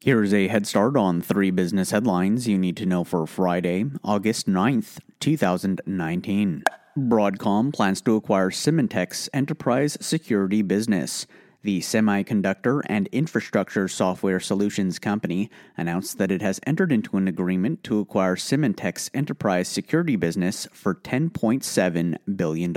Here is a head start on three business headlines you need to know for Friday, August 9th, 2019. Broadcom plans to acquire Symantec's enterprise security business. The semiconductor and infrastructure software solutions company announced that it has entered into an agreement to acquire Symantec's enterprise security business for $10.7 billion.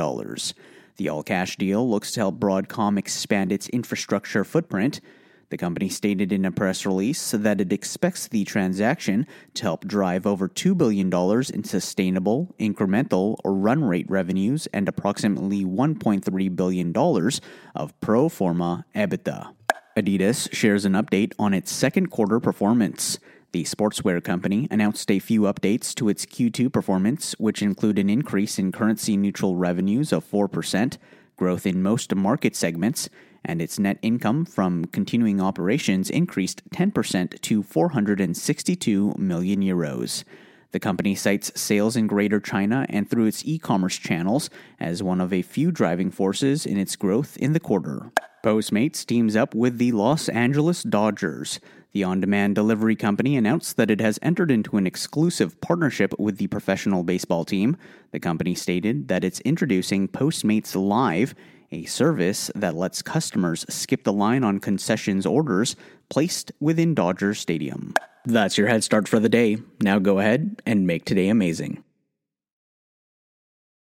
The all cash deal looks to help Broadcom expand its infrastructure footprint. The company stated in a press release that it expects the transaction to help drive over $2 billion in sustainable, incremental, or run rate revenues and approximately $1.3 billion of pro forma EBITDA. Adidas shares an update on its second quarter performance. The sportswear company announced a few updates to its Q2 performance, which include an increase in currency neutral revenues of 4%, growth in most market segments, and its net income from continuing operations increased 10% to 462 million euros. The company cites sales in Greater China and through its e commerce channels as one of a few driving forces in its growth in the quarter. Postmates teams up with the Los Angeles Dodgers. The on demand delivery company announced that it has entered into an exclusive partnership with the professional baseball team. The company stated that it's introducing Postmates Live, a service that lets customers skip the line on concessions orders placed within Dodger Stadium. That's your head start for the day. Now go ahead and make today amazing.